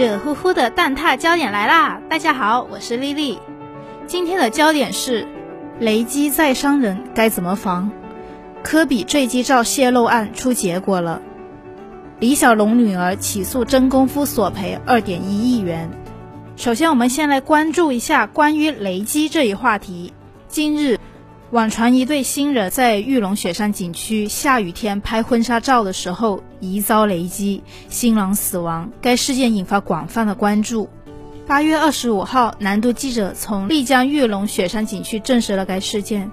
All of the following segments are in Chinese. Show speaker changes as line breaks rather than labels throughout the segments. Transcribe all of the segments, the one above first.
热乎乎的蛋挞焦点来啦！大家好，我是丽丽。今天的焦点是雷击再伤人该怎么防？科比坠机照泄露案出结果了，李小龙女儿起诉真功夫索赔二点一亿元。首先，我们先来关注一下关于雷击这一话题。今日。网传一对新人在玉龙雪山景区下雨天拍婚纱照的时候疑遭雷击，新郎死亡。该事件引发广泛的关注。八月二十五号，南都记者从丽江玉龙雪山景区证实了该事件。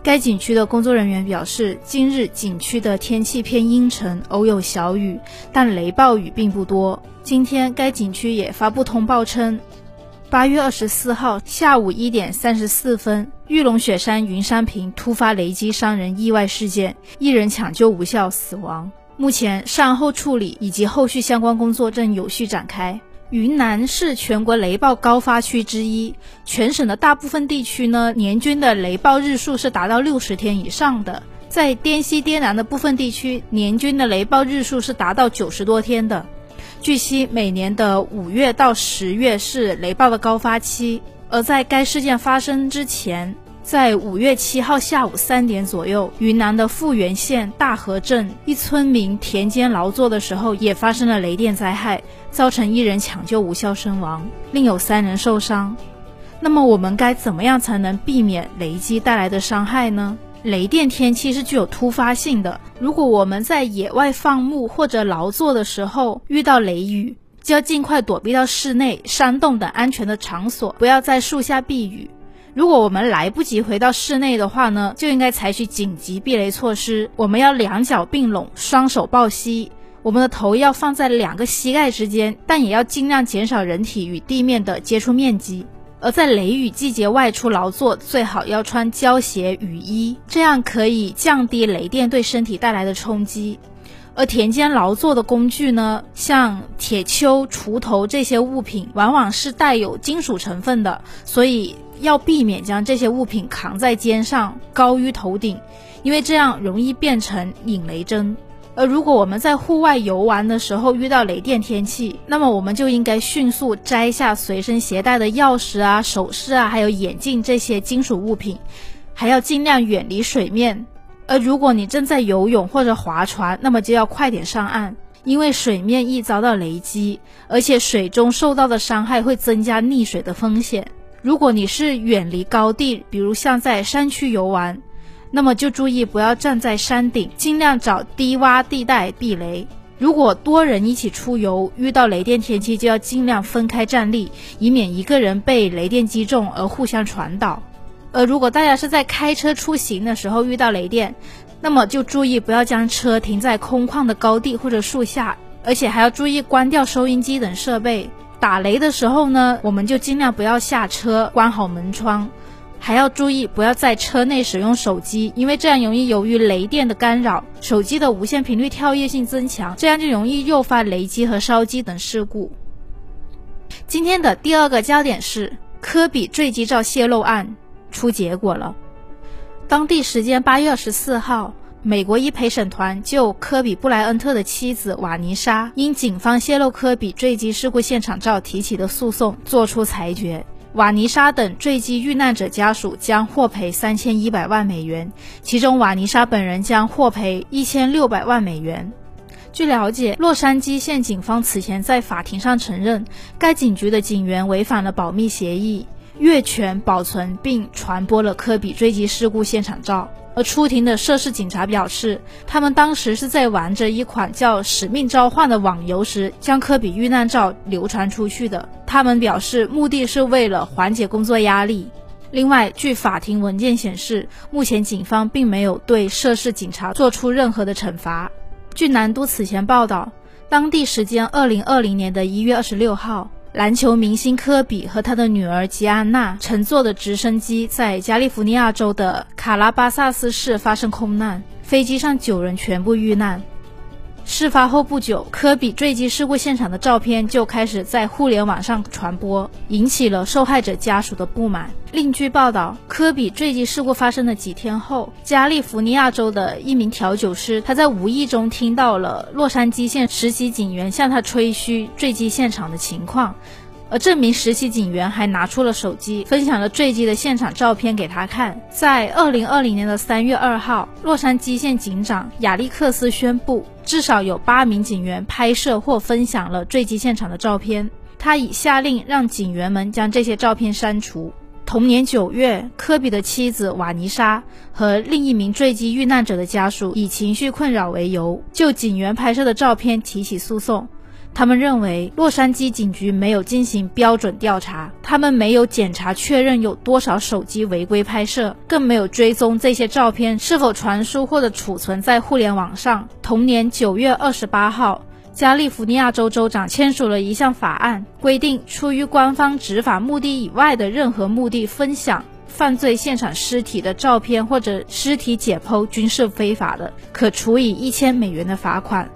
该景区的工作人员表示，今日景区的天气偏阴沉，偶有小雨，但雷暴雨并不多。今天，该景区也发布通报称。八月二十四号下午一点三十四分，玉龙雪山云山坪突发雷击伤人意外事件，一人抢救无效死亡。目前善后处理以及后续相关工作正有序展开。云南是全国雷暴高发区之一，全省的大部分地区呢，年均的雷暴日数是达到六十天以上的。在滇西滇南的部分地区，年均的雷暴日数是达到九十多天的。据悉，每年的五月到十月是雷暴的高发期。而在该事件发生之前，在五月七号下午三点左右，云南的富源县大河镇一村民田间劳作的时候，也发生了雷电灾害，造成一人抢救无效身亡，另有三人受伤。那么，我们该怎么样才能避免雷击带来的伤害呢？雷电天气是具有突发性的。如果我们在野外放牧或者劳作的时候遇到雷雨，就要尽快躲避到室内、山洞等安全的场所，不要在树下避雨。如果我们来不及回到室内的话呢，就应该采取紧急避雷措施。我们要两脚并拢，双手抱膝，我们的头要放在两个膝盖之间，但也要尽量减少人体与地面的接触面积。而在雷雨季节外出劳作，最好要穿胶鞋、雨衣，这样可以降低雷电对身体带来的冲击。而田间劳作的工具呢，像铁锹、锄头这些物品，往往是带有金属成分的，所以要避免将这些物品扛在肩上高于头顶，因为这样容易变成引雷针。而如果我们在户外游玩的时候遇到雷电天气，那么我们就应该迅速摘下随身携带的钥匙啊、首饰啊，还有眼镜这些金属物品，还要尽量远离水面。而如果你正在游泳或者划船，那么就要快点上岸，因为水面易遭到雷击，而且水中受到的伤害会增加溺水的风险。如果你是远离高地，比如像在山区游玩。那么就注意不要站在山顶，尽量找低洼地带避雷。如果多人一起出游，遇到雷电天气就要尽量分开站立，以免一个人被雷电击中而互相传导。而如果大家是在开车出行的时候遇到雷电，那么就注意不要将车停在空旷的高地或者树下，而且还要注意关掉收音机等设备。打雷的时候呢，我们就尽量不要下车，关好门窗。还要注意，不要在车内使用手机，因为这样容易由于雷电的干扰，手机的无线频率跳跃性增强，这样就容易诱发雷击和烧机等事故。今天的第二个焦点是科比坠机照泄露案出结果了。当地时间八月二十四号，美国一陪审团就科比布莱恩特的妻子瓦尼莎因警方泄露科比坠机事故现场照提起的诉讼作出裁决。瓦尼莎等坠机遇难者家属将获赔三千一百万美元，其中瓦尼莎本人将获赔一千六百万美元。据了解，洛杉矶县警方此前在法庭上承认，该警局的警员违反了保密协议，越权保存并传播了科比坠机事故现场照。而出庭的涉事警察表示，他们当时是在玩着一款叫《使命召唤》的网游时，将科比遇难照流传出去的。他们表示，目的是为了缓解工作压力。另外，据法庭文件显示，目前警方并没有对涉事警察做出任何的惩罚。据南都此前报道，当地时间二零二零年的一月二十六号。篮球明星科比和他的女儿吉安娜乘坐的直升机在加利福尼亚州的卡拉巴萨斯市发生空难，飞机上九人全部遇难。事发后不久，科比坠机事故现场的照片就开始在互联网上传播，引起了受害者家属的不满。另据报道，科比坠机事故发生的几天后，加利福尼亚州的一名调酒师，他在无意中听到了洛杉矶县实习警员向他吹嘘坠机现场的情况。而这名实习警员还拿出了手机，分享了坠机的现场照片给他看。在二零二零年的三月二号，洛杉矶县警长亚历克斯宣布，至少有八名警员拍摄或分享了坠机现场的照片。他已下令让警员们将这些照片删除。同年九月，科比的妻子瓦妮莎和另一名坠机遇难者的家属以情绪困扰为由，就警员拍摄的照片提起诉讼。他们认为洛杉矶警局没有进行标准调查，他们没有检查确认有多少手机违规拍摄，更没有追踪这些照片是否传输或者储存在互联网上。同年九月二十八号，加利福尼亚州州长签署了一项法案，规定出于官方执法目的以外的任何目的分享犯罪现场尸体的照片或者尸体解剖均是非法的，可处以一千美元的罚款。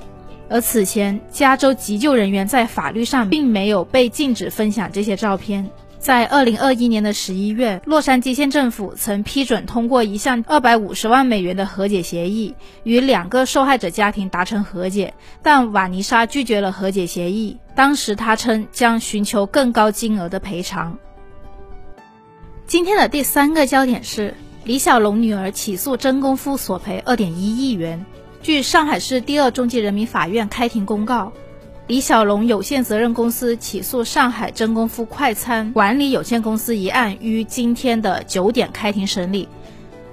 而此前，加州急救人员在法律上并没有被禁止分享这些照片。在二零二一年的十一月，洛杉矶县政府曾批准通过一项二百五十万美元的和解协议，与两个受害者家庭达成和解，但瓦尼莎拒绝了和解协议。当时他称将寻求更高金额的赔偿。今天的第三个焦点是李小龙女儿起诉真功夫索赔二点一亿元。据上海市第二中级人民法院开庭公告，李小龙有限责任公司起诉上海真功夫快餐管理有限公司一案于今天的九点开庭审理。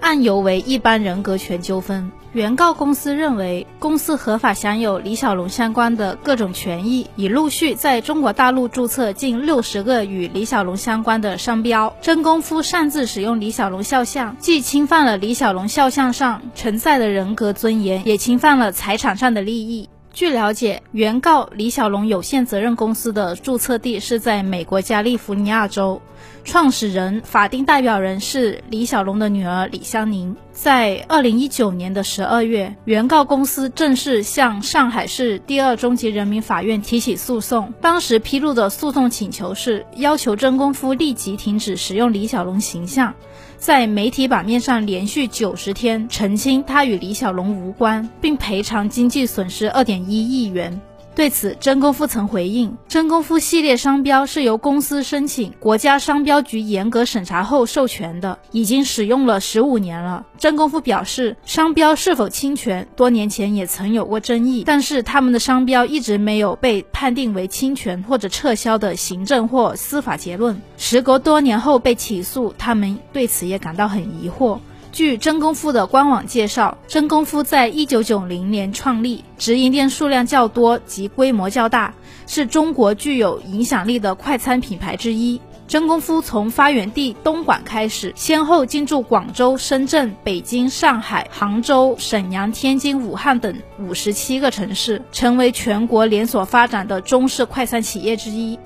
案由为一般人格权纠纷。原告公司认为，公司合法享有李小龙相关的各种权益，已陆续在中国大陆注册近六十个与李小龙相关的商标。真功夫擅自使用李小龙肖像，既侵犯了李小龙肖像上存在的人格尊严，也侵犯了财产上的利益。据了解，原告李小龙有限责任公司的注册地是在美国加利福尼亚州，创始人、法定代表人是李小龙的女儿李香凝。在二零一九年的十二月，原告公司正式向上海市第二中级人民法院提起诉讼。当时披露的诉讼请求是要求真功夫立即停止使用李小龙形象。在媒体版面上连续九十天澄清他与李小龙无关，并赔偿经济损失二点一亿元。对此，真功夫曾回应：真功夫系列商标是由公司申请国家商标局严格审查后授权的，已经使用了十五年了。真功夫表示，商标是否侵权，多年前也曾有过争议，但是他们的商标一直没有被判定为侵权或者撤销的行政或司法结论。时隔多年后被起诉，他们对此也感到很疑惑。据真功夫的官网介绍，真功夫在一九九零年创立，直营店数量较多及规模较大，是中国具有影响力的快餐品牌之一。真功夫从发源地东莞开始，先后进驻广州、深圳、北京、上海、杭州、沈阳、天津、武汉等五十七个城市，成为全国连锁发展的中式快餐企业之一。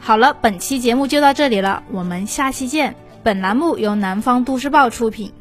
好了，本期节目就到这里了，我们下期见。本栏目由南方都市报出品。